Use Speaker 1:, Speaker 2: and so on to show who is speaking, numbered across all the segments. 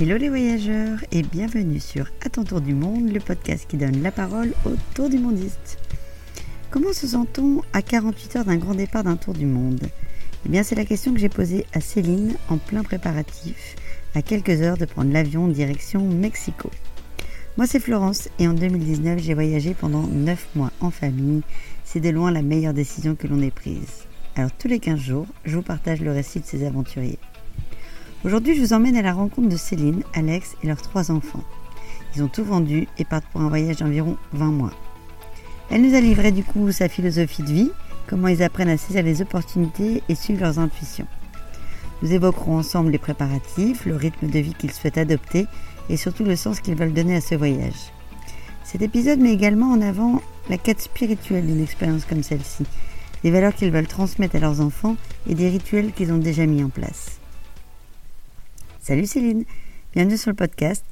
Speaker 1: Hello les voyageurs et bienvenue sur À ton tour du monde, le podcast qui donne la parole au tour du mondiste. Comment se sent-on à 48 heures d'un grand départ d'un tour du monde? Eh bien c'est la question que j'ai posée à Céline en plein préparatif, à quelques heures de prendre l'avion direction Mexico. Moi c'est Florence et en 2019 j'ai voyagé pendant 9 mois en famille. C'est de loin la meilleure décision que l'on ait prise. Alors tous les 15 jours, je vous partage le récit de ces aventuriers. Aujourd'hui, je vous emmène à la rencontre de Céline, Alex et leurs trois enfants. Ils ont tout vendu et partent pour un voyage d'environ 20 mois. Elle nous a livré du coup sa philosophie de vie, comment ils apprennent à saisir les opportunités et suivre leurs intuitions. Nous évoquerons ensemble les préparatifs, le rythme de vie qu'ils souhaitent adopter et surtout le sens qu'ils veulent donner à ce voyage. Cet épisode met également en avant la quête spirituelle d'une expérience comme celle-ci, des valeurs qu'ils veulent transmettre à leurs enfants et des rituels qu'ils ont déjà mis en place. Salut Céline, bienvenue sur le podcast.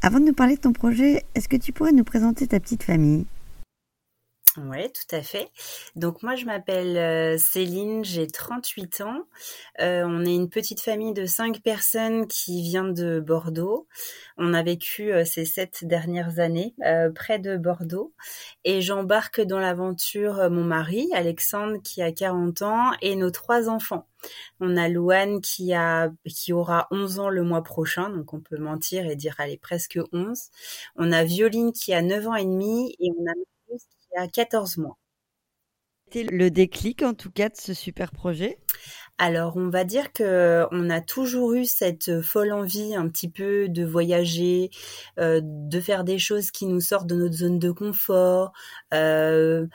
Speaker 1: Avant de nous parler de ton projet, est-ce que tu pourrais nous présenter ta petite famille?
Speaker 2: Oui, tout à fait. Donc moi, je m'appelle euh, Céline, j'ai 38 ans. Euh, on est une petite famille de cinq personnes qui vient de Bordeaux. On a vécu euh, ces sept dernières années près de Bordeaux. Et j'embarque dans l'aventure mon mari, Alexandre, qui a 40 ans, et nos trois enfants. On a Louane qui a qui aura 11 ans le mois prochain, donc on peut mentir et dire elle est presque 11. On a Violine qui a 9 ans et demi et on a a 14 mois.
Speaker 1: C'était le déclic en tout cas de ce super projet?
Speaker 2: Alors, on va dire que on a toujours eu cette folle envie un petit peu de voyager, euh, de faire des choses qui nous sortent de notre zone de confort, euh,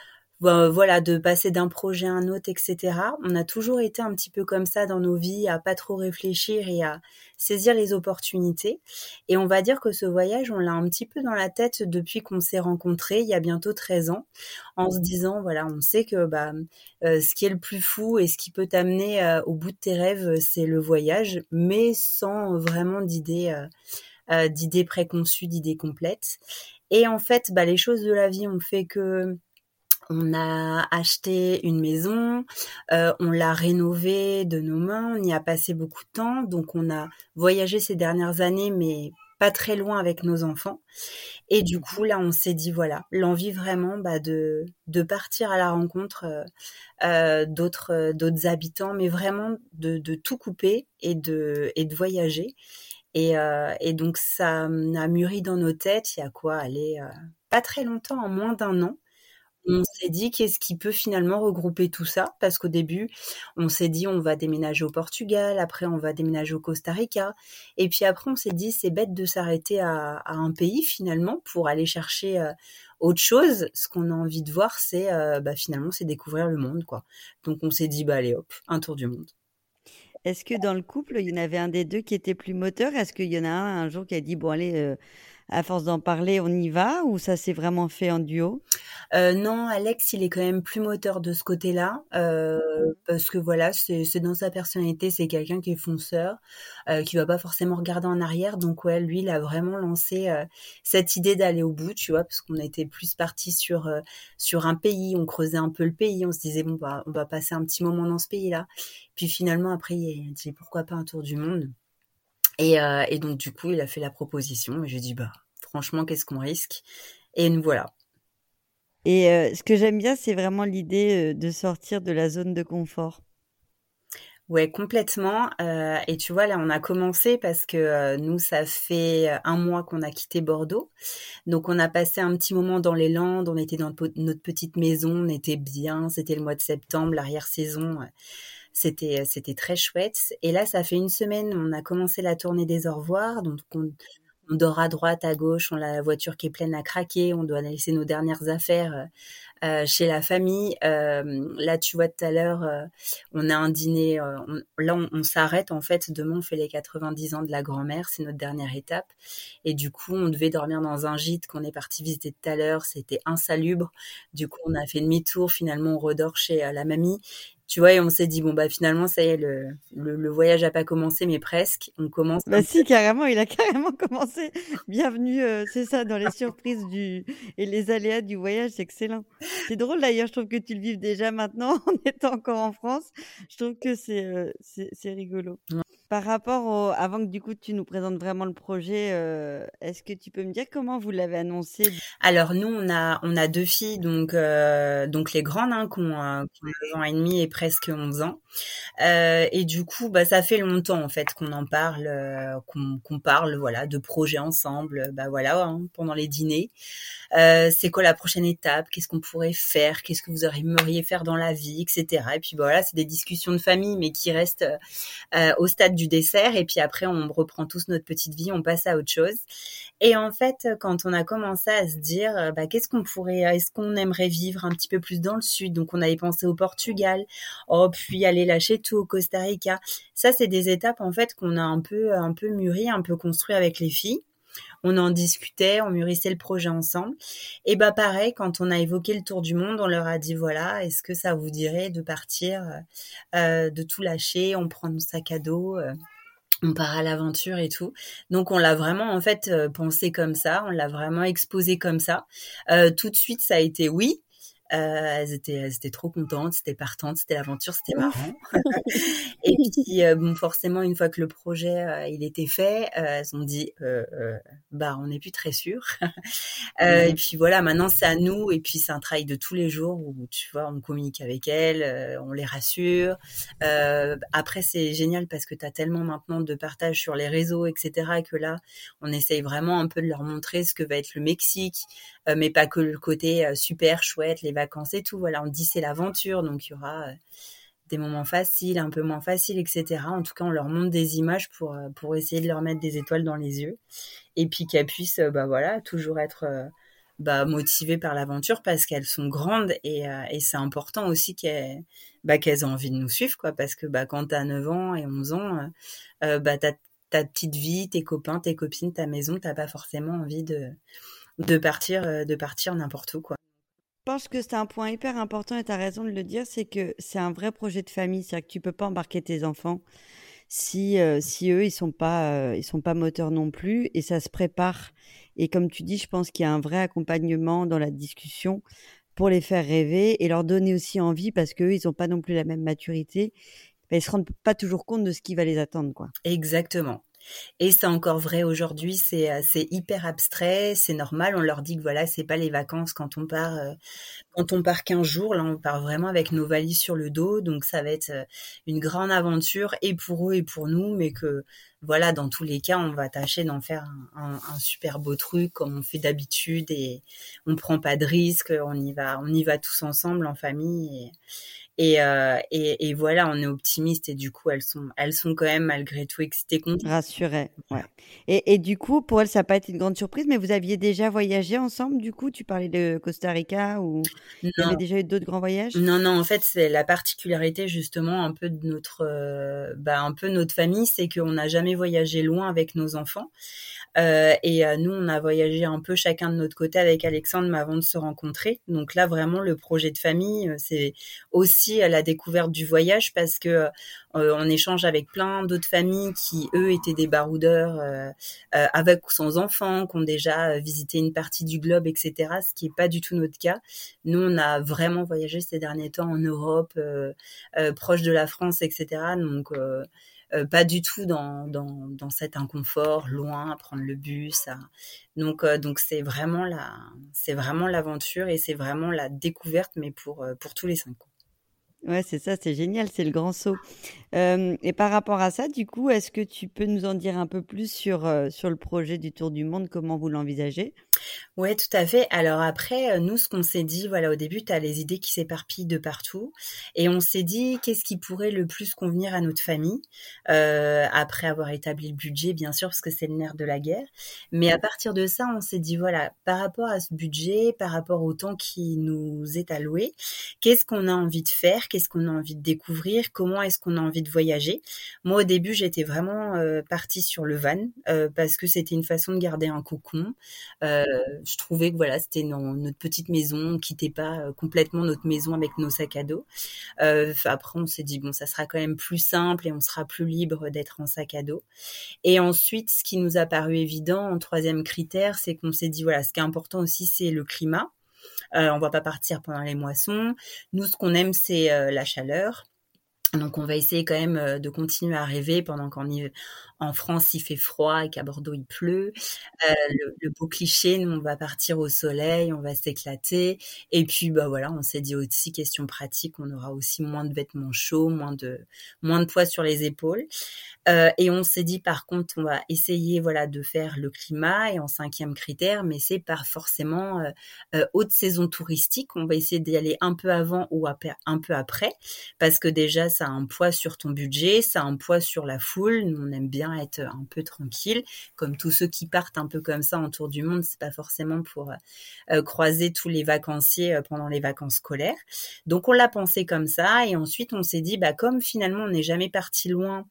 Speaker 2: voilà, de passer d'un projet à un autre, etc. On a toujours été un petit peu comme ça dans nos vies, à pas trop réfléchir et à saisir les opportunités. Et on va dire que ce voyage, on l'a un petit peu dans la tête depuis qu'on s'est rencontrés il y a bientôt 13 ans, en se disant, voilà, on sait que bah, euh, ce qui est le plus fou et ce qui peut t'amener euh, au bout de tes rêves, c'est le voyage, mais sans vraiment d'idées. Euh, d'idées préconçues, d'idées complètes. Et en fait, bah, les choses de la vie ont fait que on a acheté une maison, euh, on l'a rénovée de nos mains, on y a passé beaucoup de temps, donc on a voyagé ces dernières années, mais pas très loin avec nos enfants. Et du coup, là, on s'est dit, voilà, l'envie vraiment bah, de, de partir à la rencontre euh, euh, d'autres habitants, mais vraiment de, de, tout couper et de, et de voyager. Et, et donc, ça a mûri dans nos têtes, il y a quoi, aller pas très longtemps, en moins d'un an on s'est dit qu'est-ce qui peut finalement regrouper tout ça? Parce qu'au début on s'est dit on va déménager au Portugal après on va déménager au Costa Rica. Et puis après on s'est dit c'est bête de s'arrêter à, un pays finalement pour aller chercher euh, autre chose. Ce qu'on a envie de voir c'est euh, bah, finalement c'est découvrir le monde quoi. Donc on s'est dit bah allez hop un tour du monde.
Speaker 1: Est-ce que dans le couple il y en avait un des deux qui était plus moteur? Est-ce qu'il y en a un un jour qui a dit bon allez euh, à force d'en parler, on y va ou ça s'est vraiment fait en duo?
Speaker 2: Euh, Non, Alex, il est quand même plus moteur de ce côté-là euh, parce que voilà, c'est dans sa personnalité, c'est quelqu'un qui est fonceur, euh, qui va pas forcément regarder en arrière. Donc ouais, lui, il a vraiment lancé euh, cette idée d'aller au bout, tu vois, parce qu'on était plus parti sur euh, sur un pays, on creusait un peu le pays, on se disait bon bah on va passer un petit moment dans ce pays-là. Puis finalement après, il a dit pourquoi pas un tour du monde? Et, euh, et, donc du coup, il a fait la proposition et j'ai dit bah franchement, qu'est-ce qu'on risque? Et nous voilà.
Speaker 1: Et euh, ce que j'aime bien, c'est vraiment l'idée euh, de sortir de la zone de confort.
Speaker 2: Ouais, complètement. Euh, et tu vois, là, on a commencé parce que nous, ça fait un mois qu'on a quitté Bordeaux. Donc, on a passé un petit moment dans les Landes. On était dans notre petite maison. On était bien. C'était le mois de septembre, l'arrière-saison. C'était, c'était très chouette. Et là, ça fait une semaine, on a commencé la tournée des au revoir. Donc, on, on dort à droite, à gauche, on a la voiture qui est pleine à craquer, on doit laisser nos dernières affaires euh, euh, chez la famille. Euh, là, tu vois, tout à l'heure, on a un dîner. là, on, s'arrête en fait. Demain, on fait les 90 ans de la grand-mère, c'est notre dernière étape. Et du coup, on devait dormir dans un gîte qu'on est parti visiter tout à l'heure. C'était insalubre. Du coup, on a fait demi-tour. Finalement, on redort chez la mamie tu vois, et on s'est dit, bon, bah finalement, ça y est, le, le, voyage n'a pas commencé, mais presque. On commence.
Speaker 1: Bah si, carrément, il a carrément commencé. Bienvenue, euh, c'est ça, dans les surprises du et les aléas du voyage, c'est excellent. c'est drôle d'ailleurs, je trouve que tu le vives déjà maintenant en étant encore en France. Je trouve que c'est euh, c'est rigolo. Par rapport au, avant que du coup tu nous présentes vraiment le projet, euh, est-ce que tu peux me dire comment vous l'avez annoncé?
Speaker 2: Alors nous on a on a deux filles donc euh, donc les grandes hein, qui ont, un an et demi et presque 11 ans. Euh, et du coup bah ça fait longtemps en fait qu'on en parle euh, qu'on parle voilà de projets ensemble bah voilà hein, pendant les dîners. Euh, c'est quoi la prochaine étape? Qu'est-ce qu'on pourrait faire? Qu'est-ce que vous aimeriez faire dans la vie? Etc et puis bah, voilà c'est des discussions de famille mais qui restent au stade du dessert et puis après on reprend tous notre petite vie, on passe à autre chose. Et en fait, quand on a commencé à se dire, euh, bah, qu'est-ce qu'on pourrait, est-ce qu'on aimerait vivre un petit peu plus dans le sud? Donc on avait pensé au Portugal, oh puis aller lâcher tout au Costa Rica. Ça, c'est des étapes en fait qu'on a un peu, un peu mûri, un peu construit avec les filles on en discutait, on mûrissait le projet ensemble. Et bah pareil, quand on a évoqué le tour du monde, on leur a dit voilà, est-ce que ça vous dirait de partir, euh, euh, de tout lâcher, on prend nos sacs à dos. Euh, on part à l'aventure et tout. Donc on l'a vraiment en fait pensé comme ça, on l'a vraiment exposé comme ça. tout de suite ça a été oui. Euh, elles étaient, elles étaient trop contentes, c'était partante, c'était l'aventure, c'était marrant. et puis, euh, bon, forcément, une fois que le projet euh, il était fait, elles ont dit, bah, on n'est plus très sûr. Et puis voilà, maintenant c'est à nous. Et puis c'est un travail de tous les jours où tu vois, on communique avec elles, on les rassure. après, c'est génial parce que tu as tellement maintenant de partage sur les réseaux, etc. Que là, on essaye vraiment un peu de leur montrer ce que va être le Mexique, mais pas que le côté super chouette, les vacances et tout. Voilà, on dit c'est l'aventure, donc il y aura euh, des moments faciles, un peu moins faciles, etc. En tout cas, on leur montre des images pour, euh, pour essayer de leur mettre des étoiles dans les yeux. Et puis qu'elles puissent, euh, bah voilà, toujours être bah, motivées par l'aventure parce qu'elles sont grandes et, c'est important aussi qu'elles bah, aient envie de nous suivre, quoi. Parce que bah, quand as 9 ans et 11 ans, bah, t'as ta petite vie, tes copains, tes copines, ta maison, t'as pas forcément envie de, de partir, de partir n'importe où, quoi.
Speaker 1: Je pense que c'est un point hyper important et tu as raison de le dire, c'est que c'est un vrai projet de famille, c'est-à-dire que tu peux pas embarquer tes enfants si euh, si eux ils sont pas euh, ils sont pas moteurs non plus et ça se prépare et comme tu dis, je pense qu'il y a un vrai accompagnement dans la discussion pour les faire rêver et leur donner aussi envie parce qu'eux ils ont pas non plus la même maturité, ben, ils se rendent pas toujours compte de ce qui va les attendre quoi.
Speaker 2: Exactement. Et c'est encore vrai aujourd'hui, c'est euh, c'est hyper abstrait, c'est normal. On leur dit que voilà, c'est pas les vacances quand on part euh, quand on part 15 jours. Là, on part vraiment avec nos valises sur le dos, donc ça va être euh, une grande aventure et pour eux et pour nous, mais que voilà, dans tous les cas, on va tâcher d'en faire un, super beau truc comme on fait d'habitude et on prend pas de risques, on y va, on y va tous ensemble en famille et, euh, et, voilà, on est optimiste et du coup, elles sont, elles sont quand même malgré tout excitées, contentes.
Speaker 1: Rassurées, ouais. Et, et, du coup, pour elles, ça n'a pas été une grande surprise, mais vous aviez déjà voyagé ensemble, du coup? Tu parlais de Costa Rica ou vous avez déjà eu d'autres grands voyages?
Speaker 2: Non, non, en fait, c'est la particularité justement un peu de notre, euh, bah, un peu notre famille, c'est qu'on n'a jamais voyagé loin avec nos enfants. Euh, et euh, nous, on a voyagé un peu chacun de notre côté avec Alexandre, mais avant de se rencontrer. Donc là, vraiment, le projet de famille, c'est aussi la découverte du voyage parce que on échange avec plein d'autres familles qui, eux, étaient des baroudeurs avec ou sans enfants, qui ont déjà visité une partie du globe, etc. Ce qui est pas du tout notre cas. Nous, on a vraiment voyagé ces derniers temps en Europe, proche de la France, etc. Donc euh, pas du tout dans, dans, dans, cet inconfort, loin, prendre le bus. Donc euh, donc c'est vraiment la c'est vraiment l'aventure et c'est vraiment la découverte, mais pour euh, pour tous les cinq ans.
Speaker 1: Ouais, c'est ça, c'est génial, c'est le grand saut. et par rapport à ça, du coup, est-ce que tu peux nous en dire un peu plus sur, sur le projet du Tour du Monde, comment vous l'envisagez?
Speaker 2: Ouais, tout à fait. Alors après, euh, nous, ce qu'on s'est dit, voilà, au début, tu as les idées qui s'éparpillent de partout. Et on s'est dit, qu'est-ce qui pourrait le plus convenir à notre famille euh, Après avoir établi le budget, bien sûr, parce que c'est le nerf de la guerre. Mais à partir de ça, on s'est dit, voilà, par rapport à ce budget, par rapport au temps qui nous est alloué, qu'est-ce qu'on a envie de faire Qu'est-ce qu'on a envie de découvrir Comment est-ce qu'on a envie de voyager Moi, au début, j'étais vraiment euh, partie sur le van, parce que c'était une façon de garder un cocon. Euh, je trouvais que voilà, c'était notre petite maison, on quittait pas euh, complètement notre maison avec nos sacs à dos. Euh, après, on s'est dit bon, ça sera quand même plus simple et on sera plus libre d'être en sac à dos. Et ensuite, ce qui nous a paru évident en troisième critère, c'est qu'on s'est dit voilà, ce qui est important aussi, c'est le climat. on va pas partir pendant les moissons. Nous, ce qu'on aime, c'est la chaleur. Donc on va essayer quand même de continuer à rêver pendant qu'en en France il fait froid et qu'à Bordeaux il pleut. Euh, le, beau cliché, nous on va partir au soleil, on va s'éclater. Et puis bah voilà, on s'est dit aussi question pratique, on aura aussi moins de vêtements chauds, moins de moins de poids sur les épaules. Euh, et on s'est dit par contre on va essayer voilà de faire le climat et en cinquième critère, mais c'est pas forcément euh, haute saison touristique. On va essayer d'y aller un peu avant ou un peu après parce que déjà ça a un poids sur ton budget, ça a un poids sur la foule. Nous, on aime bien être un peu tranquille, comme tous ceux qui partent un peu comme ça en tour du monde, c'est pas forcément pour euh, croiser tous les vacanciers euh, pendant les vacances scolaires. Donc on l'a pensé comme ça et ensuite on s'est dit bah comme finalement on n'est jamais parti loin euh,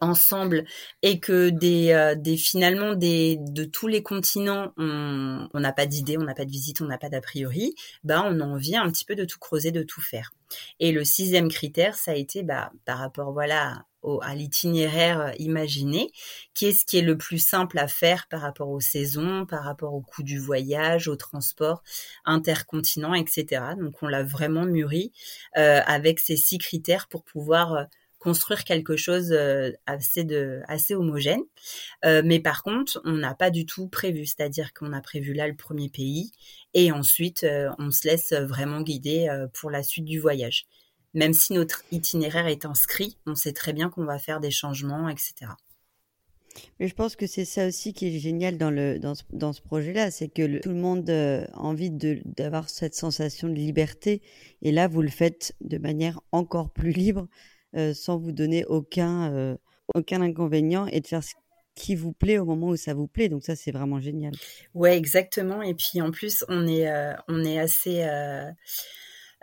Speaker 2: ensemble et que des, des finalement des de tous les continents on n'a pas d'idée, on n'a pas de visite, on n'a pas d'a priori, bah on a envie un petit peu de tout creuser, de tout faire. Et le sixième critère, ça a été bah par rapport voilà à l'itinéraire euh, imaginé, qu'est-ce qui est le plus simple à faire par rapport aux saisons, par rapport au coût du voyage, au transport intercontinent, etc. Donc on l'a vraiment mûri euh, avec ces six critères pour pouvoir euh, construire quelque chose assez de assez homogène. mais par contre, on n'a pas du tout prévu, c'est-à-dire qu'on a prévu là le premier pays et ensuite on se laisse vraiment guider pour la suite du voyage même si notre itinéraire est inscrit, on sait très bien qu'on va faire des changements, etc.
Speaker 1: Mais je pense que c'est ça aussi qui est génial dans, le, dans ce, dans ce projet-là, c'est que tout le monde euh, a envie d'avoir cette sensation de liberté. Et là, vous le faites de manière encore plus libre, euh, sans vous donner aucun, euh, aucun inconvénient et de faire ce qui vous plaît au moment où ça vous plaît. Donc ça, c'est vraiment génial.
Speaker 2: Ouais, exactement. Et puis en plus, on est, on est assez euh,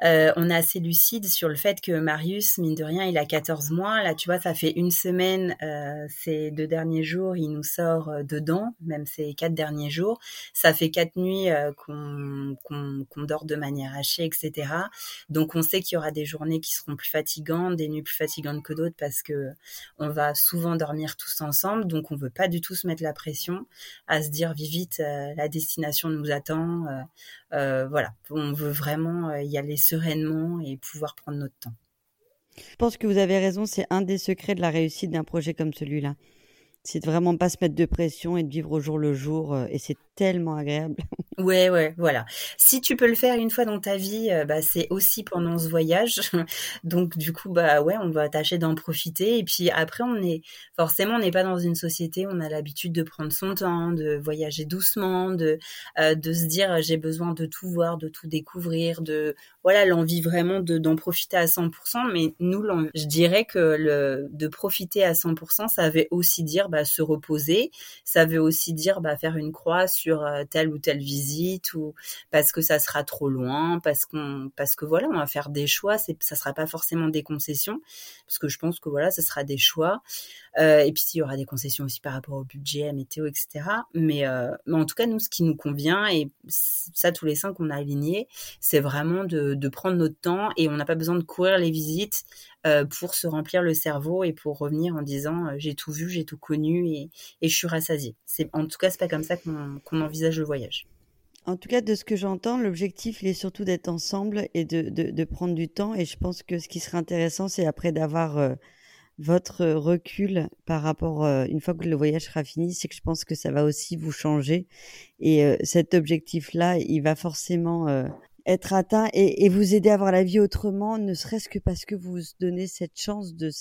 Speaker 2: on est assez lucide sur le fait que Marius, mine de rien, il a 14 mois. Là, tu vois, ça fait une semaine, euh, ces deux derniers jours, il nous sort euh, dedans, même ces quatre derniers jours. Ça fait quatre nuits euh, qu'on dort de manière hachée, etc. Donc, on sait qu'il y aura des journées qui seront plus fatigantes, des nuits plus fatigantes que d'autres parce que on va souvent dormir tous ensemble. Donc, on veut pas du tout se mettre la pression à se dire, vite, la destination nous attend. voilà, on veut vraiment y aller sereinement et pouvoir prendre notre temps.
Speaker 1: Je pense que vous avez raison, c'est un des secrets de la réussite d'un projet comme celui-là. C'est de vraiment pas se mettre de pression et de vivre au jour le jour. Euh, et c'est tellement agréable.
Speaker 2: Ouais, ouais, voilà. Si tu peux le faire une fois dans ta vie, euh, bah, c'est aussi pendant ce voyage. Donc, du coup, bah ouais, on va tâcher d'en profiter. Et puis après, on est forcément, on n'est pas dans une société. On a l'habitude de prendre son temps, de voyager doucement, de euh, de se dire j'ai besoin de tout voir, de tout découvrir, de voilà l'envie vraiment de d'en profiter à 100%. Mais nous, je dirais que le de profiter à 100%, ça veut aussi dire bah, se reposer. Ça veut aussi dire bah, faire une croix sur euh, telle ou telle visite ou parce que ça sera trop loin, parce qu'on parce que voilà, on va faire des choix, c'est ça sera pas forcément des concessions parce que je pense que voilà, ce sera des choix. Euh, et puis il y aura des concessions aussi par rapport au budget, à météo, etc. Mais, euh, mais en tout cas, nous, ce qui nous convient, et ça, tous les cinq qu'on a alignés, c'est vraiment de, de, prendre notre temps et on n'a pas besoin de courir les visites euh, pour se remplir le cerveau et pour revenir en disant j'ai tout vu, j'ai tout connu et, et je suis rassasiée. C'est, en tout cas, c'est pas comme ça qu'on, envisage le voyage.
Speaker 1: En tout cas, de ce que j'entends, l'objectif, il est surtout d'être ensemble et de, de, de, prendre du temps. Et je pense que ce qui serait intéressant, c'est après d'avoir votre recul par rapport, euh, une fois que le voyage sera fini, c'est que je pense que ça va aussi vous changer. Et euh, cet objectif-là, il va forcément euh, être atteint et, et, vous aider à voir la vie autrement, ne serait-ce que parce que vous vous donnez cette chance de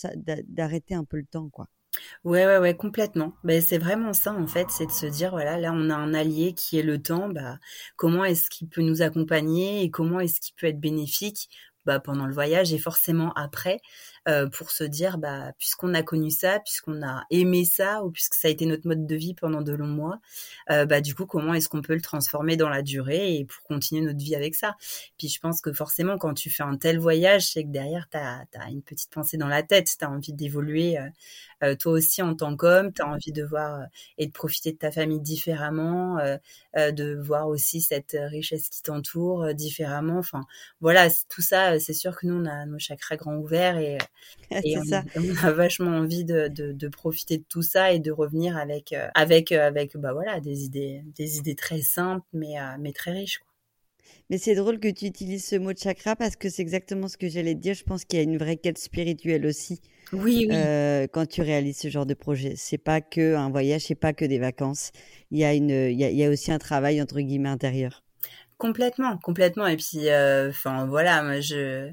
Speaker 1: d'arrêter un peu le temps, quoi.
Speaker 2: Ouais, ouais, ouais, complètement. Ben, c'est vraiment ça, en fait, c'est de se dire, voilà, là, on a un allié qui est le temps, bah, comment est-ce qu'il peut nous accompagner et comment est-ce qu'il peut être bénéfique bah, pendant le voyage et forcément après pour se dire bah puisqu'on a connu ça, puisqu'on a aimé ça ou puisque ça a été notre mode de vie pendant de longs mois, euh, bah du coup comment est-ce qu'on peut le transformer dans la durée et pour continuer notre vie avec ça? Puis je pense que forcément quand tu fais un tel voyage, c'est que derrière tu as, une petite pensée dans la tête, tu as envie d'évoluer euh, toi aussi en tant qu'homme, tu as envie de voir et de profiter de ta famille différemment, de voir aussi cette richesse qui t'entoure différemment. Enfin voilà, tout ça, c'est sûr que nous on a nos chakras grands ouverts et et on, ça. on, a vachement envie de, de, de, profiter de tout ça et de revenir avec euh, avec euh, avec bah voilà des idées des idées très simples mais euh, mais très riches. Quoi.
Speaker 1: Mais c'est drôle que tu utilises ce mot de chakra parce que c'est exactement ce que j'allais te dire. Je pense qu'il y a une vraie quête spirituelle aussi.
Speaker 2: Oui, oui.
Speaker 1: Euh, quand tu réalises ce genre de projet, c'est pas que un voyage, c'est pas que des vacances. Il y a une, il y a, il y a aussi un travail entre guillemets intérieur.
Speaker 2: Complètement, complètement. Et puis, euh, enfin voilà, moi je,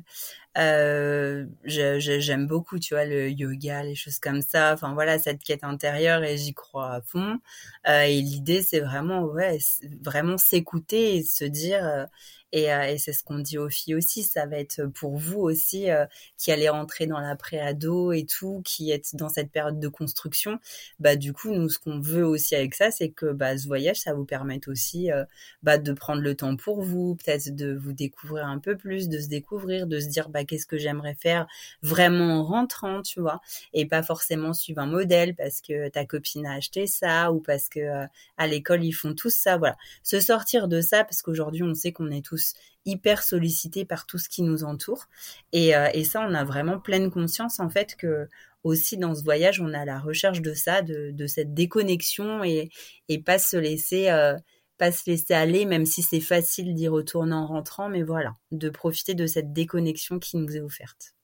Speaker 2: euh, j'aime beaucoup, tu vois, le yoga, les choses comme ça. Enfin voilà, cette quête intérieure et j'y crois à fond. Euh, et l'idée, c'est vraiment, ouais, vraiment s'écouter et se dire, euh, et, euh, et c'est ce qu'on dit aux filles aussi, ça va être pour vous aussi euh, qui allez rentrer dans la préado et tout, qui êtes dans cette période de construction. Bah du coup, nous ce qu'on veut aussi avec ça, c'est que bah ce voyage, ça vous permette aussi euh, bah, de prendre le temps pour vous, peut-être de vous découvrir un peu plus, de se découvrir, de se dire bah qu'est-ce que j'aimerais faire vraiment en rentrant, tu vois, et pas forcément suivre un modèle parce que ta copine a acheté ça ou parce que à l'école ils font tous ça, voilà. Se sortir de ça parce qu'aujourd'hui on sait qu'on est tous hyper sollicités par tout ce qui nous entoure. Euh, et, ça, on a vraiment pleine conscience en fait que aussi dans ce voyage, on a la recherche de ça, de, cette déconnexion et, et pas se laisser euh, pas se laisser aller, même si c'est facile d'y retourner en rentrant, mais voilà, de profiter de cette déconnexion qui nous est offerte.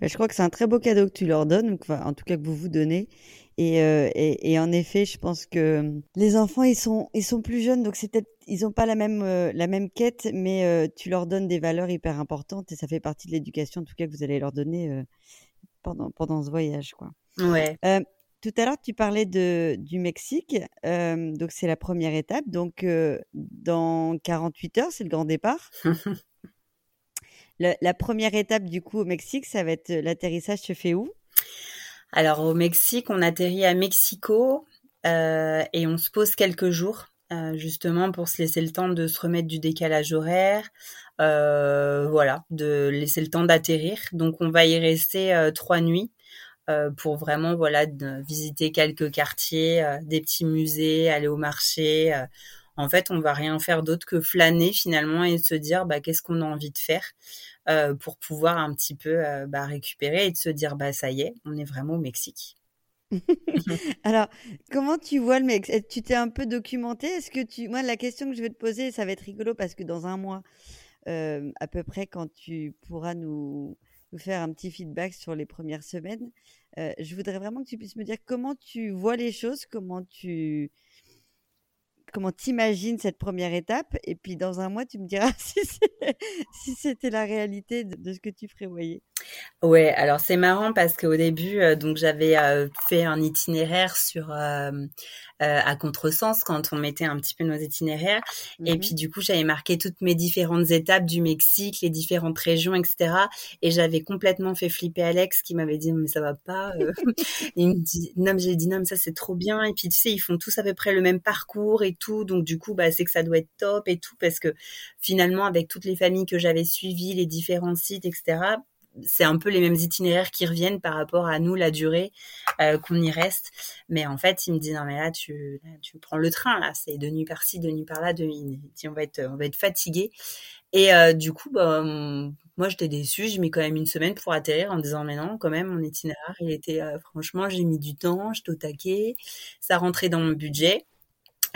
Speaker 1: Ben, je crois que c'est un très beau cadeau que tu leur donnes, en tout cas que vous vous donnez. Euh, et, et, en effet, je pense que les enfants, ils sont, ils sont plus jeunes, donc c'est peut-être, ils n'ont pas la même, euh, la même quête, mais euh, tu leur donnes des valeurs hyper importantes et ça fait partie de l'éducation, en tout cas, que vous allez leur donner pendant, pendant ce voyage, quoi.
Speaker 2: Ouais.
Speaker 1: Tout à l'heure, tu parlais de, du Mexique, donc c'est la première étape. Donc, dans 48 heures, c'est le grand départ. la première étape, du coup, au Mexique, ça va être l'atterrissage se fait où?
Speaker 2: Alors au Mexique, on atterrit à Mexico euh, et on se pose quelques jours euh, justement pour se laisser le temps de se remettre du décalage horaire, euh, voilà, de laisser le temps d'atterrir. Donc on va y rester trois nuits pour vraiment voilà visiter quelques quartiers, des petits musées, aller au marché. en fait, on va rien faire d'autre que flâner finalement et se dire bah qu'est-ce qu'on a envie de faire. Euh, pour pouvoir un petit peu euh, bah, récupérer et de se dire bah ça y est, on est vraiment au Mexique.
Speaker 1: Alors, comment tu vois le Mexique Tu t'es un peu documenté? Est-ce que tu, moi, la question que je vais te poser, ça va être rigolo parce que dans un mois, euh, à peu près, quand tu pourras nous, faire un petit feedback sur les premières semaines, je voudrais vraiment que tu puisses me dire comment tu vois les choses, comment tu comment t'imagines cette première étape et puis dans un mois tu me diras si c'était la réalité de, ce que tu prévoyais.
Speaker 2: Ouais, alors c'est marrant parce qu'au début, euh, donc j'avais euh, fait un itinéraire sur euh, à contresens quand on mettait un petit peu nos itinéraires, et mmh puis du coup j'avais marqué toutes mes différentes étapes du Mexique, les différentes régions, etc. Et j'avais complètement fait flipper Alex qui m'avait dit mais ça va pas. il me dit non mais j'ai dit non mais ça c'est trop bien. Et puis tu sais ils font tous à peu près le même parcours et tout, donc du coup bah c'est que ça doit être top et tout parce que finalement avec toutes les familles que j'avais suivies, les différents sites, etc c'est un peu les mêmes itinéraires qui reviennent par rapport à nous, la durée euh, qu'on y reste. Mais en fait, il me dit non mais là tu, tu prends le train là, c'est de nuit par-ci, de nuit par-là, de on va être on va être fatigué. Et euh, du coup, bah, moi j'étais déçue, j'ai mis quand même une semaine pour atterrir en disant mais non, quand même mon itinéraire il était euh, franchement j'ai mis du temps, je au taquet, ça rentrait dans mon budget.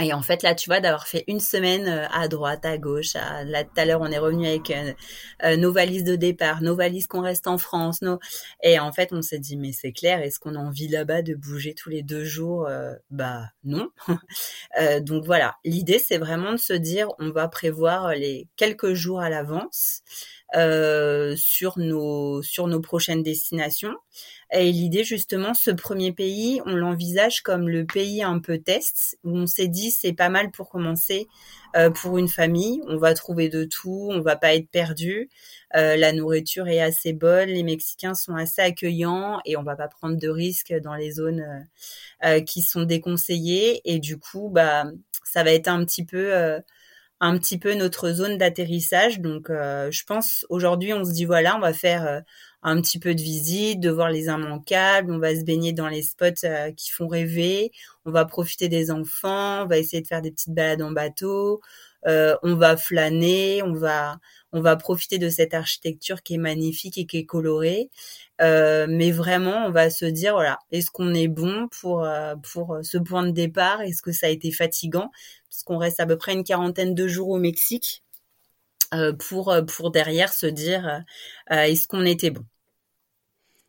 Speaker 2: Et en fait, là, tu vois, d'avoir fait une semaine euh, à droite, à gauche, à, là, tout à l'heure, on est revenu avec euh, euh, nos valises de départ, nos valises qu'on reste en France, nos... et en fait, on s'est dit, mais c'est clair, est-ce qu'on a envie là-bas de bouger tous les deux jours Bah non. donc voilà, l'idée, c'est vraiment de se dire, on va prévoir les quelques jours à l'avance. Euh, sur nos sur nos prochaines destinations. Et l'idée justement, ce premier pays, on l'envisage comme le pays un peu test où on s'est dit c'est pas mal pour commencer euh, pour une famille. On va trouver de tout, on va pas être perdu. Euh, la nourriture est assez bonne, les Mexicains sont assez accueillants et on va pas prendre de risques dans les zones qui sont déconseillées. Et du coup, bah ça va être un petit peu un petit peu notre zone d'atterrissage. Donc, euh, je pense aujourd'hui, on se dit voilà, on va faire euh, un petit peu de visite, de voir les immanquables, on va se baigner dans les spots euh, qui font rêver, on va profiter des enfants, on va essayer de faire des petites balades en bateau, on va flâner, on va on va profiter de cette architecture qui est magnifique et qui est colorée. mais vraiment, on va se dire voilà, est-ce qu'on est bon pour pour ce point de départ? Est-ce que ça a été fatigant? Parce qu'on reste à peu près une quarantaine de jours au Mexique. pour pour derrière se dire est-ce qu'on était bon?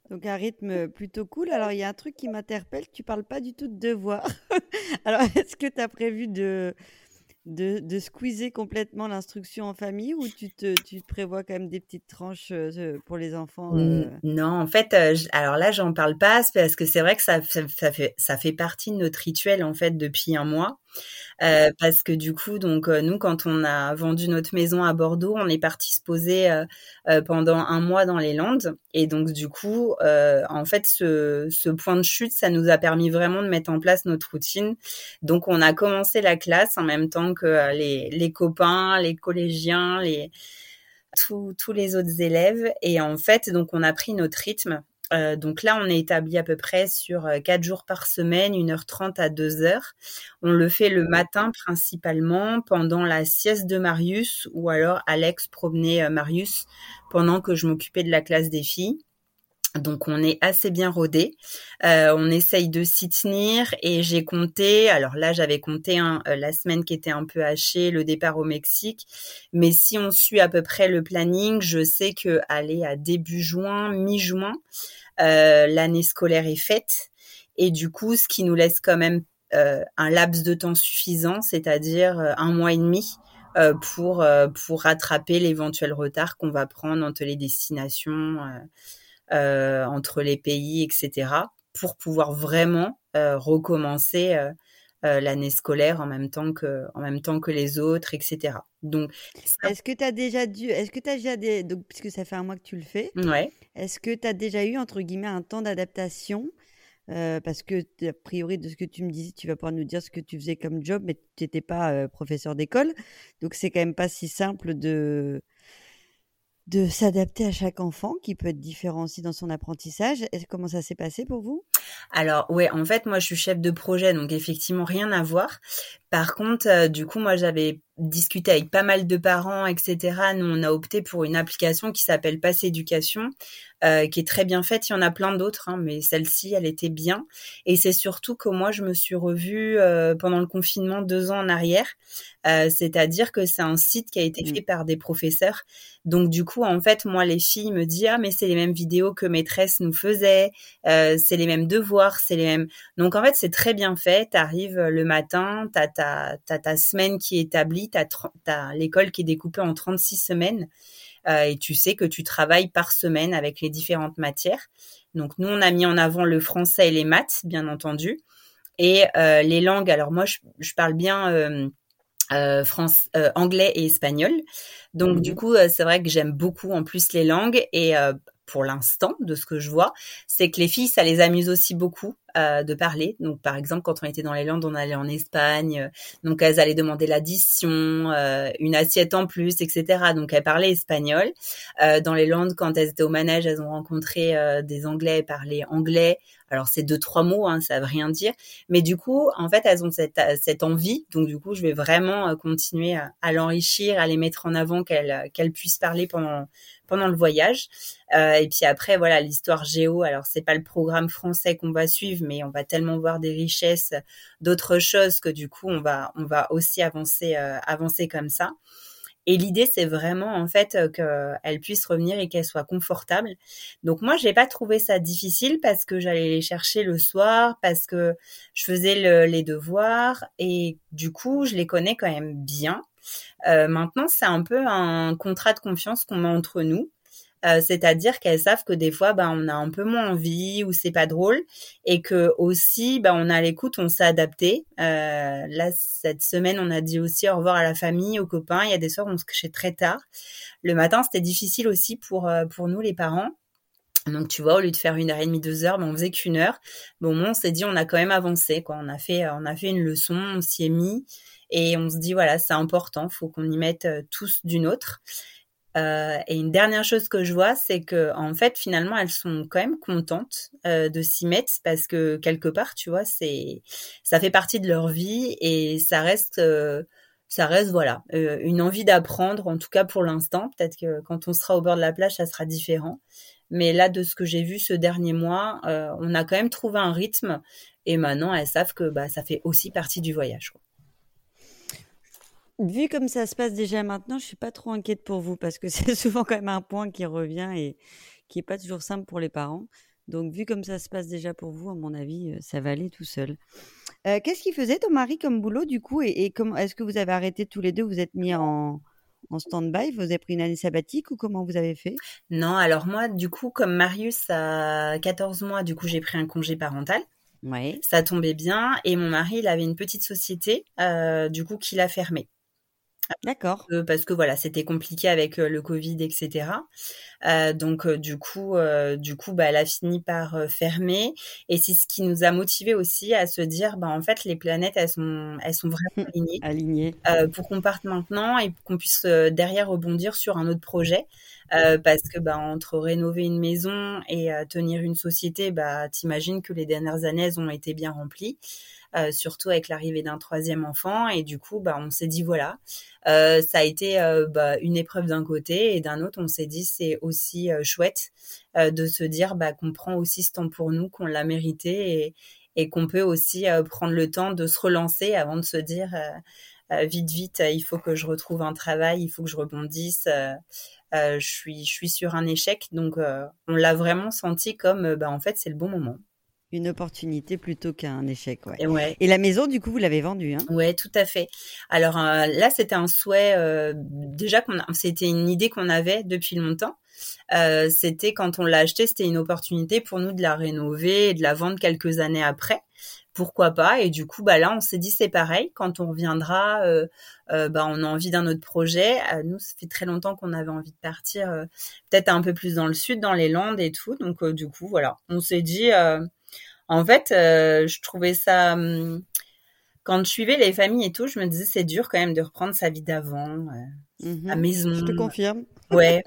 Speaker 1: Donc un rythme plutôt cool. Alors il y a un truc qui m'interpelle, tu parles pas du tout de devoir. Alors est-ce que tu as prévu de de, de squeezer complètement l'instruction en famille ou tu te, tu te prévois quand même des petites tranches euh, pour les enfants
Speaker 2: euh? Non, en fait, euh, alors là, j'en parle pas parce que c'est vrai que ça, ça, fait, ça fait partie de notre rituel en fait depuis un mois. Euh, parce que du coup, donc nous, quand on a vendu notre maison à Bordeaux, on est parti se poser euh, pendant un mois dans les Landes, et donc du coup, en fait, ce, point de chute, ça nous a permis vraiment de mettre en place notre routine. Donc, on a commencé la classe en même temps que les, copains, les collégiens, les tous les autres élèves, et en fait, donc on a pris notre rythme. Euh, donc là, on est établi à peu près sur 4 euh, jours par semaine, 1h30 à 2h. On le fait le matin principalement pendant la sieste de Marius ou alors Alex promenait euh, Marius pendant que je m'occupais de la classe des filles. Donc on est assez bien rodé. on essaye de s'y tenir et j'ai compté. Alors là j'avais compté la semaine qui était un peu hachée, le départ au Mexique. Mais si on suit à peu près le planning, je sais que aller à début juin, mi-juin, euh, l'année scolaire est faite et du coup, ce qui nous laisse quand même euh, un laps de temps suffisant, c'est-à-dire euh, un mois et demi pour pour rattraper l'éventuel retard qu'on va prendre entre les destinations, entre les pays, etc. pour pouvoir vraiment recommencer l'année scolaire en même temps que en même temps que les autres, etc.
Speaker 1: Donc, est-ce que tu as déjà dû, est-ce que tu as déjà des, donc puisque ça fait un mois que tu le fais,
Speaker 2: ouais.
Speaker 1: Est-ce que tu as déjà eu, entre guillemets, un temps d'adaptation euh, parce que, a priori, de ce que tu me disais, tu vas pouvoir nous dire ce que tu faisais comme job, mais tu n'étais pas euh, professeur d'école. Donc, c'est quand même pas si simple de, de s'adapter à chaque enfant qui peut être différent aussi dans son apprentissage. Comment ça s'est passé pour vous?
Speaker 2: Alors, ouais, en fait, moi, je suis chef de projet, donc effectivement, rien à voir. Par contre, euh, du coup, moi, j'avais discuté avec pas mal de parents, etc. Nous, on a opté pour une application qui s'appelle Passe Éducation, euh, qui est très bien faite. Il y en a plein d'autres, hein, mais celle-ci, elle était bien. Et c'est surtout que moi, je me suis revue euh, pendant le confinement deux ans en arrière. C'est-à-dire que c'est un site qui a été mmh. fait par des professeurs. Donc, du coup, en fait, moi, les filles me disent, ah, mais c'est les mêmes vidéos que maîtresse nous faisait, c'est les mêmes devoirs, c'est les mêmes... Donc, en fait, c'est très bien fait. Tu arrives le matin, tu t'as ta semaine qui est établie, as, l'école qui est découpée en 36 semaines euh, et tu sais que tu travailles par semaine avec les différentes matières. Donc nous, on a mis en avant le français et les maths, bien entendu, et euh, les langues. Alors moi, je, parle bien euh, anglais et espagnol. Donc du mmh coup, c'est vrai que j'aime beaucoup en plus les langues et pour l'instant, de ce que je vois, c'est que les filles, ça les amuse aussi beaucoup euh, de parler. Donc, par exemple, quand on était dans les Landes, on allait en Espagne, euh, donc elles allaient demander l'addition, euh, une assiette en plus, etc. Donc, elles parlaient espagnol. dans les Landes, quand elles étaient au manège, elles ont rencontré des Anglais, elles parlaient anglais. Alors, c'est deux trois mots, hein, ça veut rien dire, mais du coup, en fait, elles ont cette, cette envie. Donc, du coup, je vais vraiment continuer à, à l'enrichir, à les mettre en avant, qu'elles qu'elles puissent parler pendant pendant le voyage. Euh, et puis après, voilà, l'histoire géo. Alors c'est pas le programme français qu'on va suivre, mais on va tellement voir des richesses, d'autres choses que du coup on va on va aussi avancer euh, avancer comme ça. Et l'idée, c'est vraiment en fait qu'elle puisse revenir et qu'elle soit confortable. Donc moi, j'ai pas trouvé ça difficile parce que j'allais les chercher le soir, parce que je faisais les devoirs et du coup, je les connais quand même bien. Euh, maintenant, c'est un peu un contrat de confiance qu'on met entre nous. Euh, c'est-à-dire qu'elles savent que des fois, bah, on a un peu moins envie ou c'est pas drôle, et que aussi, bah, on a l'écoute, on s'est adapté. Euh, là, cette semaine, on a dit aussi au revoir à la famille, aux copains. Il y a des soirs où on se couchait très tard. Le matin, c'était difficile aussi pour pour nous les parents. Donc tu vois, au lieu de faire une heure et demie, deux heures, ben, on faisait qu'une heure. Bon, on s'est dit, on a quand même avancé, quoi. On a fait, on a fait une leçon, on s'y est mis. Et on se dit, voilà, c'est important, faut qu'on y mette euh, tous d'une autre. Euh, et une dernière chose que je vois, c'est que en fait, finalement, elles sont quand même contentes euh, de s'y mettre parce que quelque part, tu vois, c'est ça fait partie de leur vie et ça reste, ça reste voilà, une envie d'apprendre. En tout cas pour l'instant, peut-être que quand on sera au bord de la plage, ça sera différent. Mais là, de ce que j'ai vu ce dernier mois, on a quand même trouvé un rythme et maintenant elles savent que bah, ça fait aussi partie du voyage. Quoi.
Speaker 1: Vu comme ça se passe déjà maintenant, je suis pas trop inquiète pour vous parce que c'est souvent quand même un point qui revient et qui est pas toujours simple pour les parents. Donc, vu comme ça se passe déjà pour vous, à mon avis, euh, ça va aller tout seul. Euh, qu'est-ce qu'il faisait ton mari comme boulot du coup Et, comment est-ce que vous avez arrêté tous les deux Vous êtes mis en, en stand-by Vous avez pris une année sabbatique ou comment vous avez fait?
Speaker 2: Non, alors moi, du coup, comme Marius a 14 mois, du coup, j'ai pris un congé parental.
Speaker 1: Ouais.
Speaker 2: Ça tombait bien. Et mon mari, il avait une petite société, euh, du coup, qu'il a fermée.
Speaker 1: D'accord.
Speaker 2: Euh, parce que voilà, c'était compliqué avec euh, le Covid, etc. Euh, donc du coup, du coup, bah, elle a fini par fermer. Et c'est ce qui nous a motivé aussi à se dire, bah en fait, les planètes, elles sont, elles sont vraiment alignées.
Speaker 1: alignées.
Speaker 2: pour qu'on parte maintenant et qu'on puisse derrière rebondir sur un autre projet. parce que bah, entre rénover une maison et tenir une société, bah, t'imagines que les dernières années, elles ont été bien remplies. Euh, surtout avec l'arrivée d'un troisième enfant. Et du coup, bah, on s'est dit voilà, euh, ça a été euh, bah, une épreuve d'un côté et d'un autre, on s'est dit c'est aussi chouette de se dire bah, qu'on prend aussi ce temps pour nous, qu'on l'a mérité et, et qu'on peut aussi prendre le temps de se relancer avant de se dire vite vite, il faut que je retrouve un travail, il faut que je rebondisse. je suis je suis sur un échec, donc on l'a vraiment senti comme bah, en fait c'est le bon moment
Speaker 1: une opportunité plutôt qu'un échec. Ouais.
Speaker 2: Et, ouais.
Speaker 1: Et la maison, du coup, vous l'avez vendue. Hein?
Speaker 2: Ouais, tout à fait. Alors euh, là, c'était un souhait. Euh, déjà, qu'on c'était une idée qu'on avait depuis longtemps. Euh, c'était quand on l'a acheté, c'était une opportunité pour nous de la rénover et de la vendre quelques années après. Pourquoi pas? Et du coup, bah là, on s'est dit c'est pareil. Quand on reviendra, bah on a envie d'un autre projet. nous, ça fait très longtemps qu'on avait envie de partir, peut-être un peu plus dans le sud, dans les Landes et tout. Donc du coup, voilà, on s'est dit en fait, euh, je trouvais ça hum, quand je suivais les familles et tout, je me disais c'est dur quand même de reprendre sa vie d'avant, euh,
Speaker 1: mmh
Speaker 2: maison.
Speaker 1: Je te confirme.
Speaker 2: Ouais.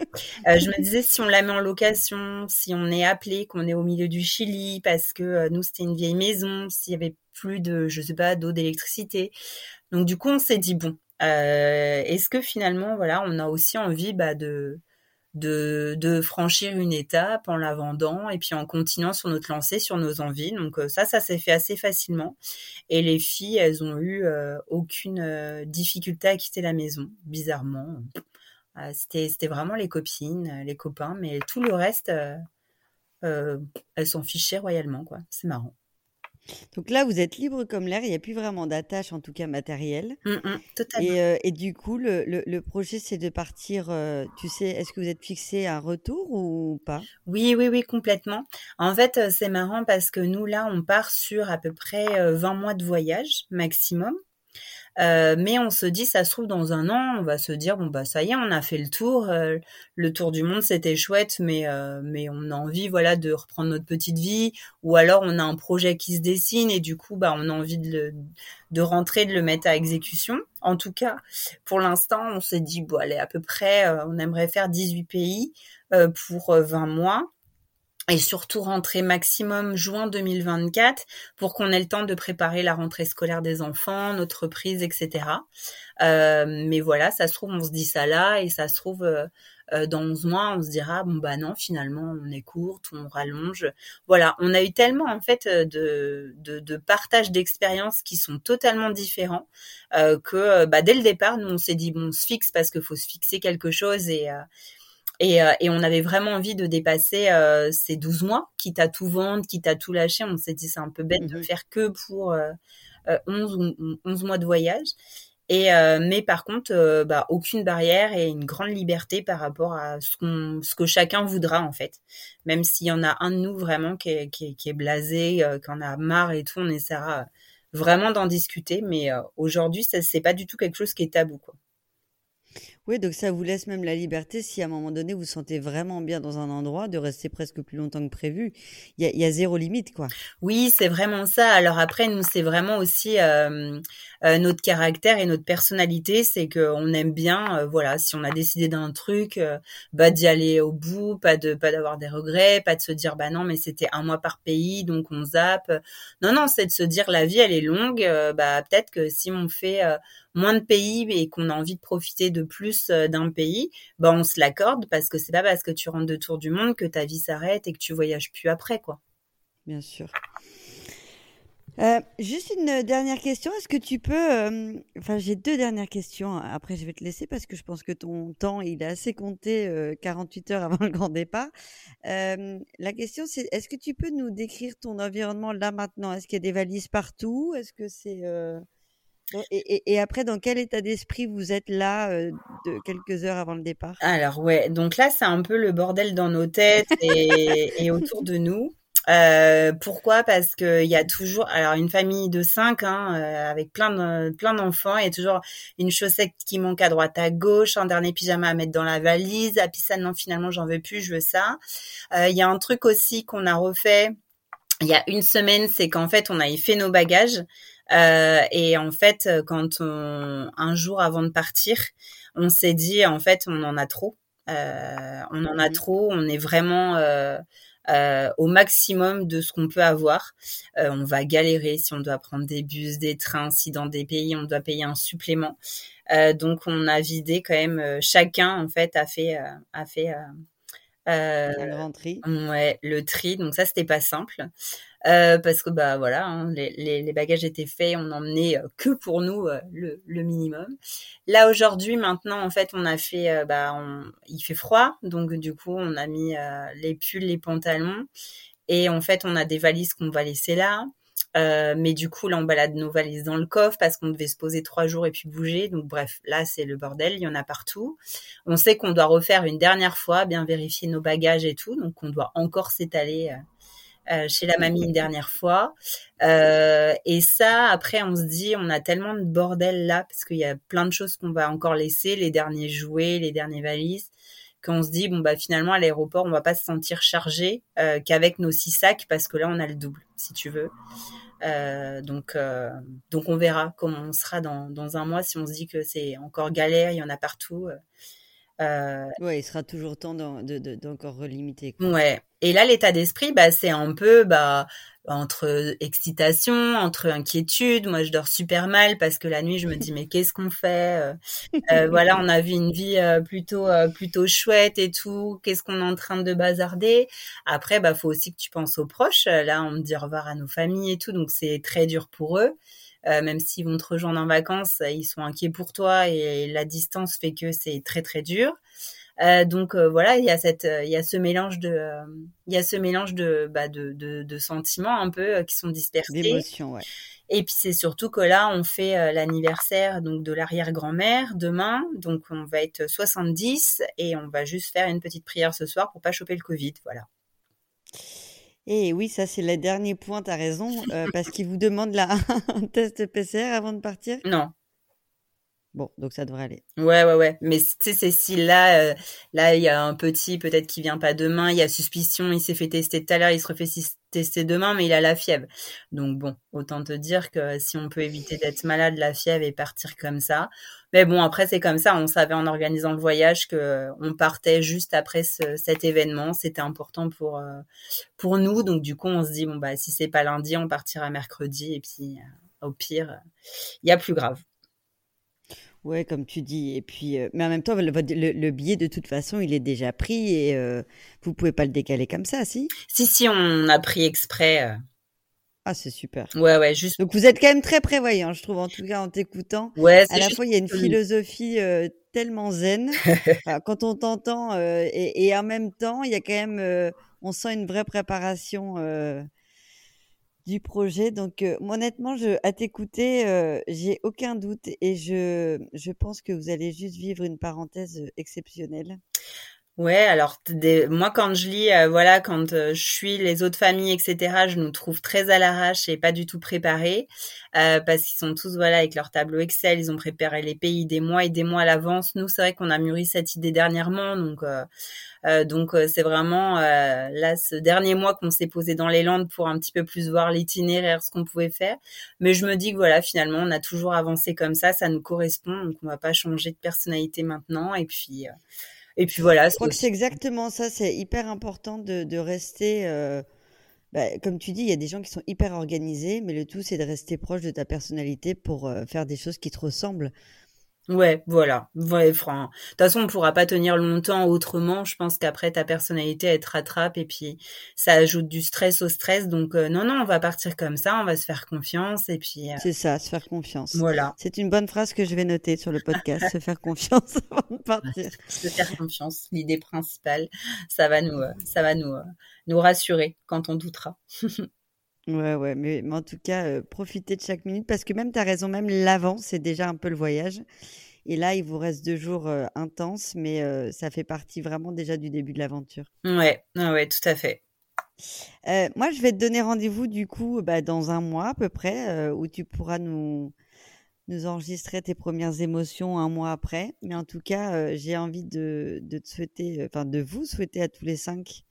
Speaker 2: Euh, je me disais si on la met en location, si on est appelé, qu'on est au milieu du Chili, parce que euh, nous c'était une vieille maison, s'il y avait plus de, je sais pas, d'eau, d'électricité. Donc du coup on s'est dit bon, est-ce que finalement voilà, on a aussi envie bah, de de, franchir une étape en la vendant et puis en continuant sur notre lancée, sur nos envies? Donc euh, ça, ça s'est fait assez facilement. Et les filles, elles ont eu euh, aucune euh, difficulté à quitter la maison, bizarrement. C'était, c'était vraiment les copines, les copains, mais tout le reste, elles s'en fichaient royalement, quoi. C'est marrant.
Speaker 1: Donc là, vous êtes libre comme l'air, il n'y a plus vraiment d'attache, en tout cas matérielle.
Speaker 2: Mmh, mmh, totalement.
Speaker 1: Et, euh, et, du coup, le, le, projet, c'est de partir, euh, tu sais, est-ce que vous êtes fixé à retour ou pas?
Speaker 2: Oui, oui, oui, complètement. En fait, euh, c'est marrant parce que nous, là, on part sur à peu près 20 mois de voyage maximum. Euh, mais on se dit, ça se trouve dans un an, on va se dire bon bah ça y est, on a fait le tour. Euh, le tour du monde, c'était chouette, mais euh, mais on a envie voilà de reprendre notre petite vie, ou alors on a un projet qui se dessine et du coup bah on a envie de le, de rentrer, de le mettre à exécution. En tout cas, pour l'instant, on s'est dit bon allez à peu près, on aimerait faire 18 pays pour 20 mois et surtout rentrer maximum juin 2024 pour qu'on ait le temps de préparer la rentrée scolaire des enfants, notre reprise, etc. Euh, mais voilà, ça se trouve, on se dit ça là et ça se trouve, euh, euh, dans 11 mois, on se dira, bon bah non, finalement, on est courte, on rallonge. Voilà, on a eu tellement en fait de, de, de partage d'expériences qui sont totalement différents que bah, dès le départ, nous, on s'est dit, bon, on se fixe parce qu'il faut se fixer quelque chose et, euh, et, on avait vraiment envie de dépasser euh, ces 12 mois, quitte à tout vendre, quitte à tout lâcher. On s'est dit c'est un peu bête de mhm. faire que pour euh, 11, euh, 11 mois de voyage. Et euh, mais par contre, bah, aucune barrière et une grande liberté par rapport à ce, qu'on, ce que chacun voudra en fait. Même s'il y en a un de nous vraiment qui est, qui est, qui est blasé, qui en a marre et tout, on essaiera vraiment d'en discuter. Mais aujourd'hui, ça c'est pas du tout quelque chose qui est tabou quoi.
Speaker 1: Oui, donc ça vous laisse même la liberté, si à un moment donné vous sentez vraiment bien dans un endroit, de rester presque plus longtemps que prévu. Il y a, zéro limite, quoi.
Speaker 2: Oui, c'est vraiment ça. Alors après, nous, c'est vraiment aussi euh, euh, notre caractère et notre personnalité, c'est qu'on aime bien, voilà, si on a décidé d'un truc, bah d'y aller au bout, pas de pas d'avoir des regrets, pas de se dire bah non, mais c'était un mois par pays, donc on zappe. Non, non, c'est de se dire la vie, elle est longue. bah peut-être que si on fait moins de pays et qu'on a envie de profiter de plus euh, d'un pays, bah on se l'accorde parce que c'est pas parce que tu rentres de tour du monde que ta vie s'arrête et que tu voyages plus après quoi.
Speaker 1: Bien sûr. Euh, juste une dernière question. Est-ce que tu peux. Euh, enfin, j'ai deux dernières questions. Après, je vais te laisser parce que je pense que ton temps, il est assez compté 48 heures avant le grand départ. la question, c'est est-ce que tu peux nous décrire ton environnement là maintenant? Est-ce qu'il y a des valises partout? Est-ce que c'est. Et, après, dans quel état d'esprit vous êtes là de quelques heures avant le départ?
Speaker 2: Alors ouais, donc là c'est un peu le bordel dans nos têtes et autour de nous. Euh, pourquoi? Parce qu'il y a toujours, alors une famille de cinq, hein, euh, avec plein de, plein d'enfants, il y a toujours une chaussette qui manque à droite, à gauche, un dernier pyjama à mettre dans la valise. Ah puis ça, non, finalement, j'en veux plus, je veux ça. Euh, il y a un truc aussi qu'on a refait. Il y a une semaine, c'est qu'en fait, on a fait nos bagages. Et en fait, quand on, un jour avant de partir, on s'est dit, en fait, on en a trop. on en a mmh trop. On est vraiment euh, au maximum de ce qu'on peut avoir. Euh, on va galérer si on doit prendre des bus, des trains, si dans des pays on doit payer un supplément. Euh, donc on a vidé quand même. chacun en fait a fait a fait
Speaker 1: euh, tri.
Speaker 2: Ouais, le tri. Donc ça, c'était pas simple. Euh, parce que bah voilà, hein, les, les, bagages étaient faits, on emmenait euh, que pour nous euh, le, le, minimum. Là aujourd'hui, maintenant en fait, on a fait, bah, on, il fait froid, donc du coup on a mis les pulls, les pantalons, et en fait on a des valises qu'on va laisser là. mais du coup, là, on balade nos valises dans le coffre parce qu'on devait se poser trois jours et puis bouger. Donc, bref, là, c'est le bordel. Il y en a partout. On sait qu'on doit refaire une dernière fois, bien vérifier nos bagages et tout. Donc, on doit encore s'étaler euh, chez la mamie une dernière fois. Euh, et ça, après, on se dit, on a tellement de bordel là, parce qu'il y a plein de choses qu'on va encore laisser, les derniers jouets, les dernières valises, qu'on se dit, bon, bah finalement, à l'aéroport, on va pas se sentir chargé euh, qu'avec nos six sacs, parce que là, on a le double, si tu veux. donc, donc on verra comment on sera dans, dans un mois si on se dit que c'est encore galère, il y en a partout.
Speaker 1: Euh, ouais, il sera toujours temps d'encore de, relimiter.
Speaker 2: Ouais. Et là, l'état d'esprit, bah, c'est un peu bah, entre excitation, entre inquiétude. Moi, je dors super mal parce que la nuit, je me dis mais qu'est-ce qu'on fait euh, euh, Voilà, on a vu une vie plutôt plutôt chouette et tout. Qu'est-ce qu'on est en train de bazarder? Après, bah, faut aussi que tu penses aux proches. Là, on me dit au revoir à nos familles et tout, donc c'est très dur pour eux. Euh, même s'ils vont te rejoindre en vacances, ils sont inquiets pour toi et la distance fait que c'est très très dur. Euh, donc euh, voilà, il y a cette, il y a ce mélange de, il y a ce mélange de, bah, de, de, de, sentiments un peu qui sont dispersés.
Speaker 1: D'émotions, ouais.
Speaker 2: Et puis c'est surtout que là, on fait l'anniversaire donc de l'arrière-grand-mère demain, donc on va être 70 et on va juste faire une petite prière ce soir pour pas choper le Covid, voilà.
Speaker 1: Et oui, ça c'est le dernier point, tu as raison, euh, parce qu'ils vous demandent là un test PCR avant de partir?
Speaker 2: Non.
Speaker 1: Bon, donc ça devrait aller.
Speaker 2: Ouais, ouais, ouais. Mais tu sais, Cécile, là, euh, là, il y a un petit, peut-être qui vient pas demain, il y a suspicion, il s'est fait tester tout à l'heure, il se refait tester demain, mais il a la fièvre. Donc bon, autant te dire que si on peut éviter d'être malade, la fièvre et partir comme ça. Mais bon, après, c'est comme ça. On savait en organisant le voyage que on partait juste après cet événement. C'était important pour, euh, pour nous. Donc du coup, on se dit, bon, bah, si c'est pas lundi, on partira mercredi. Et puis, euh, au pire, il y a plus grave.
Speaker 1: Ouais, comme tu dis. Et puis, euh, mais en même temps, le, billet de toute façon, il est déjà pris et euh, vous pouvez pas le décaler comme ça, si?
Speaker 2: Si, si, on a pris exprès. Euh.
Speaker 1: Ah, c'est super.
Speaker 2: Ouais, ouais, juste.
Speaker 1: Donc vous êtes quand même très prévoyant, je trouve, en tout cas en t'écoutant.
Speaker 2: Ouais,
Speaker 1: À la fois, il y a une philosophie tellement zen quand on t'entend et, et, en même temps, il y a quand même, on sent une vraie préparation du projet. Donc, euh, honnêtement, je, à t'écouter, euh, j'ai aucun doute et je, je pense que vous allez juste vivre une parenthèse euh, exceptionnelle.
Speaker 2: Ouais, alors moi quand je lis, voilà, quand je suis les autres familles, etc., je nous trouve très à l'arrache et pas du tout préparés parce qu'ils sont tous voilà avec leur tableau Excel, ils ont préparé les pays des mois et des mois à l'avance. Nous, c'est vrai qu'on a mûri cette idée dernièrement, donc euh, donc euh, c'est vraiment euh, là ce dernier mois qu'on s'est posé dans les Landes pour un petit peu plus voir l'itinéraire, ce qu'on pouvait faire. Mais je me dis que voilà, finalement, on a toujours avancé comme ça, ça nous correspond, donc on va pas changer de personnalité maintenant. Et puis et puis voilà.
Speaker 1: Je crois que c'est exactement ça. C'est hyper important de, de rester. Bah, comme tu dis, il y a des gens qui sont hyper organisés, mais le tout, c'est de rester proche de ta personnalité pour faire des choses qui te ressemblent.
Speaker 2: Ouais, voilà. Ouais, franc. De toute façon, on pourra pas tenir longtemps autrement. Je pense qu'après ta personnalité elle te rattrape et puis ça ajoute du stress au stress. Donc euh, non, non, on va partir comme ça. On va se faire confiance et puis.
Speaker 1: Euh, C'est ça, se faire confiance.
Speaker 2: Voilà.
Speaker 1: C'est une bonne phrase que je vais noter sur le podcast. se faire confiance avant de partir.
Speaker 2: Se faire confiance, l'idée principale. Ça va nous, euh, ça va nous, nous rassurer quand on doutera.
Speaker 1: Ouais, ouais, mais, en tout cas, euh, profitez de chaque minute parce que même, tu as raison, même l'avant, c'est déjà un peu le voyage. Et là, il vous reste deux jours euh, intenses, mais euh, ça fait partie vraiment déjà du début de l'aventure.
Speaker 2: Ouais, ouais, tout à fait.
Speaker 1: moi, je vais te donner rendez-vous du coup bah, dans un mois à peu près, où tu pourras nous, nous enregistrer tes premières émotions un mois après. Mais en tout cas, j'ai envie de, de te souhaiter, enfin de vous souhaiter à tous les cinq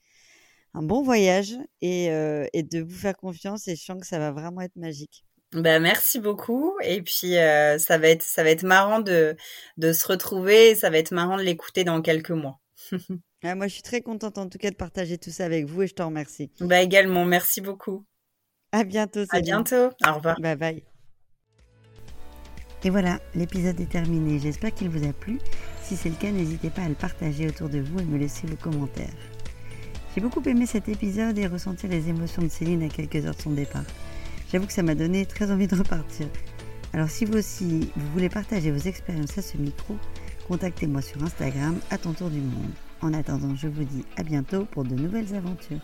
Speaker 1: un bon voyage et, euh, et, de vous faire confiance et je sens que ça va vraiment être magique.
Speaker 2: Ben, merci beaucoup et puis euh, ça va être ça va être marrant de, de se retrouver ça va être marrant de l'écouter dans quelques mois.
Speaker 1: ah, moi je suis très contente en tout cas de partager tout ça avec vous et je te remercie.
Speaker 2: Bah également merci beaucoup.
Speaker 1: À bientôt.
Speaker 2: À bientôt. Au revoir.
Speaker 1: Bye bye. Et voilà, l'épisode est terminé. J'espère qu'il vous a plu. Si c'est le cas, n'hésitez pas à le partager autour de vous et me laisser vos commentaires. J'ai beaucoup aimé cet épisode et ressentir les émotions de Céline à quelques heures de son départ. J'avoue que ça m'a donné très envie de repartir. Alors si vous aussi, vous voulez partager vos expériences à ce micro, contactez-moi sur Instagram à ton tour du monde. En attendant, je vous dis à bientôt pour de nouvelles aventures.